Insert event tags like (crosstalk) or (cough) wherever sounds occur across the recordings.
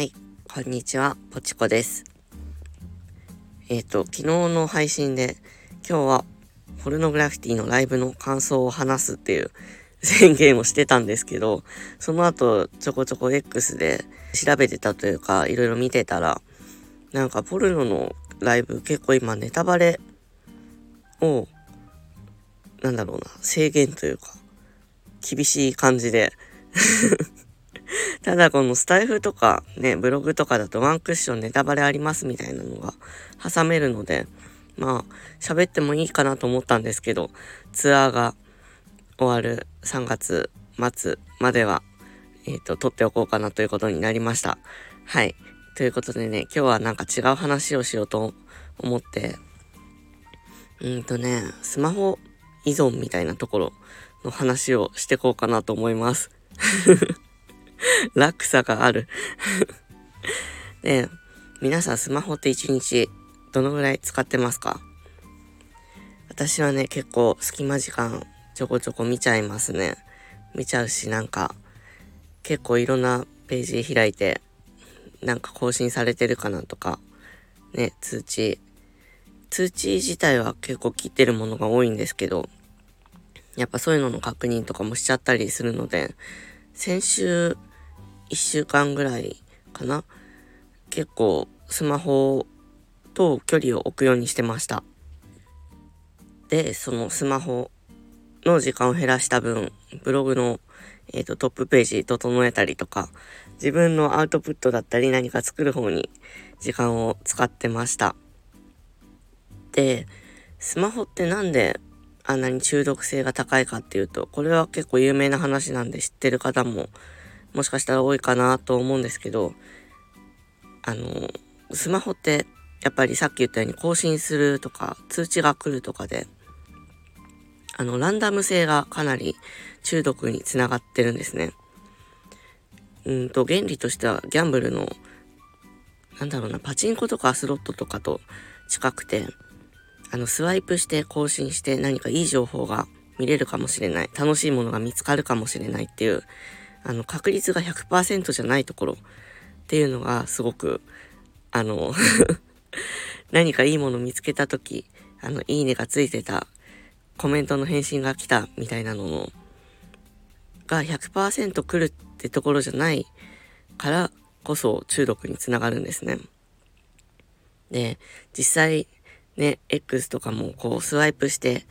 はい、こんにちは、ぽちこです。えっ、ー、と、昨日の配信で、今日は、ポルノグラフィティのライブの感想を話すっていう (laughs) 宣言をしてたんですけど、その後、ちょこちょこ X で調べてたというか、いろいろ見てたら、なんかポルノのライブ結構今ネタバレを、なんだろうな、制限というか、厳しい感じで (laughs) (laughs) ただこのスタイフとかね、ブログとかだとワンクッションネタバレありますみたいなのが挟めるので、まあ、喋ってもいいかなと思ったんですけど、ツアーが終わる3月末までは、えっ、ー、と、撮っておこうかなということになりました。はい。ということでね、今日はなんか違う話をしようと思って、うんとね、スマホ依存みたいなところの話をしてこうかなと思います。(laughs) (laughs) 落差がある (laughs) で、皆さんスマホって一日どのぐらい使ってますか？私はね、結構隙間時間ちょこちょこ見ちゃいますね。見ちゃうし、なんか、結構いろんなページ開いて、なんか更新されてるかなとか、ね、通知。通知自体は結構切ってるものが多いんですけど、やっぱそういうのの確認とかもしちゃったりするので、先週1週間ぐらいかな結構スマホと距離を置くようにしてました。で、そのスマホの時間を減らした分、ブログの、えーと、トップページ整えたりとか、自分のアウトプットだったり何か作る方に時間を使ってました。で、スマホってなんであんなに中毒性が高いかっていうと、これは結構有名な話なんで知ってる方ももしかしたら多いかなと思うんですけど、あの、スマホってやっぱりさっき言ったように更新するとか通知が来るとかで、あの、ランダム性がかなり中毒につながってるんですね。うんと、原理としてはギャンブルの、なんだろうな、パチンコとかスロットとかと近くて、あの、スワイプして更新して何かいい情報が見れるかもしれない。楽しいものが見つかるかもしれないっていう、あの、確率が100%じゃないところっていうのがすごく、あの (laughs) 何かいいもの見つけた時あの、いいねがついてた、コメントの返信が来たみたいなのの、が100%来るってところじゃないからこそ中毒につながるんですね。で、実際ね、X とかもこうスワイプして、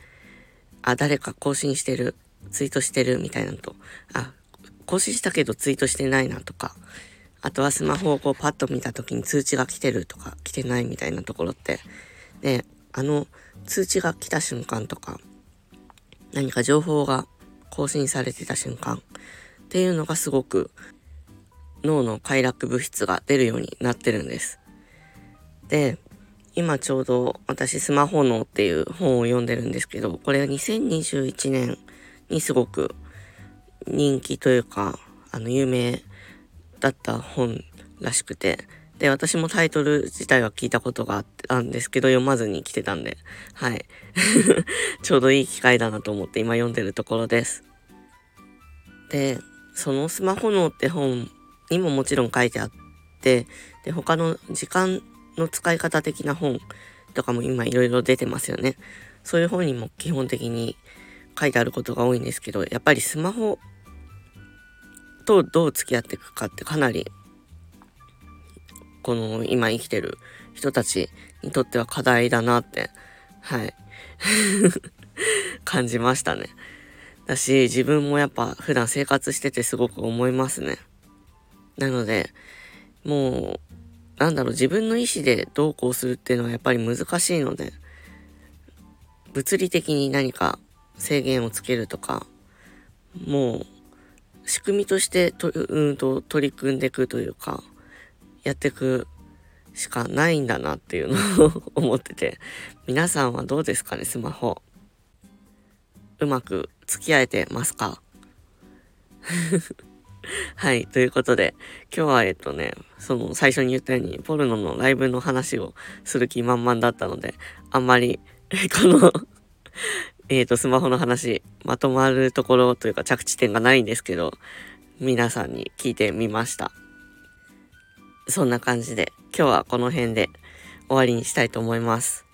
あ、誰か更新してる、ツイートしてるみたいなのと、あ、更新したけどツイートしてないなとか、あとはスマホをこうパッと見た時に通知が来てるとか来てないみたいなところって、で、あの通知が来た瞬間とか、何か情報が更新されてた瞬間っていうのがすごく脳の快楽物質が出るようになってるんです。で、今ちょうど私スマホ脳っていう本を読んでるんですけど、これは2021年にすごく人気というか、あの、有名だった本らしくて、で、私もタイトル自体は聞いたことがあったんですけど、読まずに来てたんで、はい。(laughs) ちょうどいい機会だなと思って今読んでるところです。で、そのスマホ脳って本にももちろん書いてあって、で、他の時間の使い方的な本とかも今いろいろ出てますよね。そういう本にも基本的に書いてあることが多いんですけど、やっぱりスマホとどう付き合っていくかってかなり、この今生きてる人たちにとっては課題だなって、はい、(laughs) 感じましたね。だし、自分もやっぱ普段生活しててすごく思いますね。なので、もう、なんだろう、自分の意思でどうこうするっていうのはやっぱり難しいので、物理的に何か制限をつけるとか、もう仕組みとしてと、うんと取り組んでいくというか、やっていくしかないんだなっていうのを (laughs) 思ってて、皆さんはどうですかね、スマホ。うまく付き合えてますか？(laughs) はい。ということで、今日はえっとね、その最初に言ったように、ポルノのライブの話をする気満々だったので、あんまり、このえっ、ー、と、スマホの話、まとまるところというか着地点がないんですけど、皆さんに聞いてみました。そんな感じで、今日はこの辺で終わりにしたいと思います。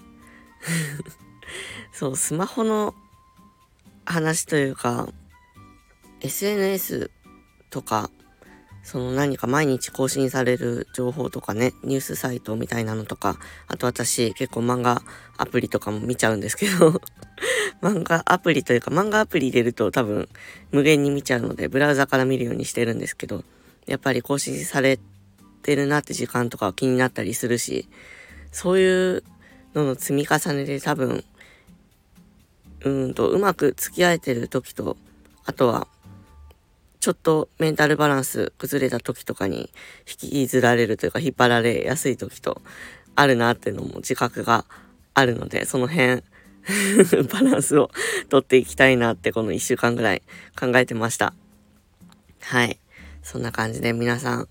(laughs) そう、スマホの話というか、SNS とか、その何か毎日更新される情報とかね、ニュースサイトみたいなのとか、あと私結構漫画アプリとかも見ちゃうんですけど (laughs) 漫画アプリというか漫画アプリ入れると多分無限に見ちゃうのでブラウザから見るようにしてるんですけど、やっぱり更新されてるなって時間とか気になったりするし、そういうのの積み重ねで多分、うんとうまく付き合えてる時と、あとはちょっとメンタルバランス崩れた時とかに引きずられるというか引っ張られやすい時とあるなっていうのも自覚があるので、その辺 (laughs) バランスをとっていきたいなってこの1週間ぐらい考えてました。はい。そんな感じで皆さん、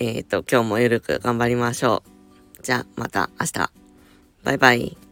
えっ、と、今日もゆるく頑張りましょう。じゃあまた明日。バイバイ。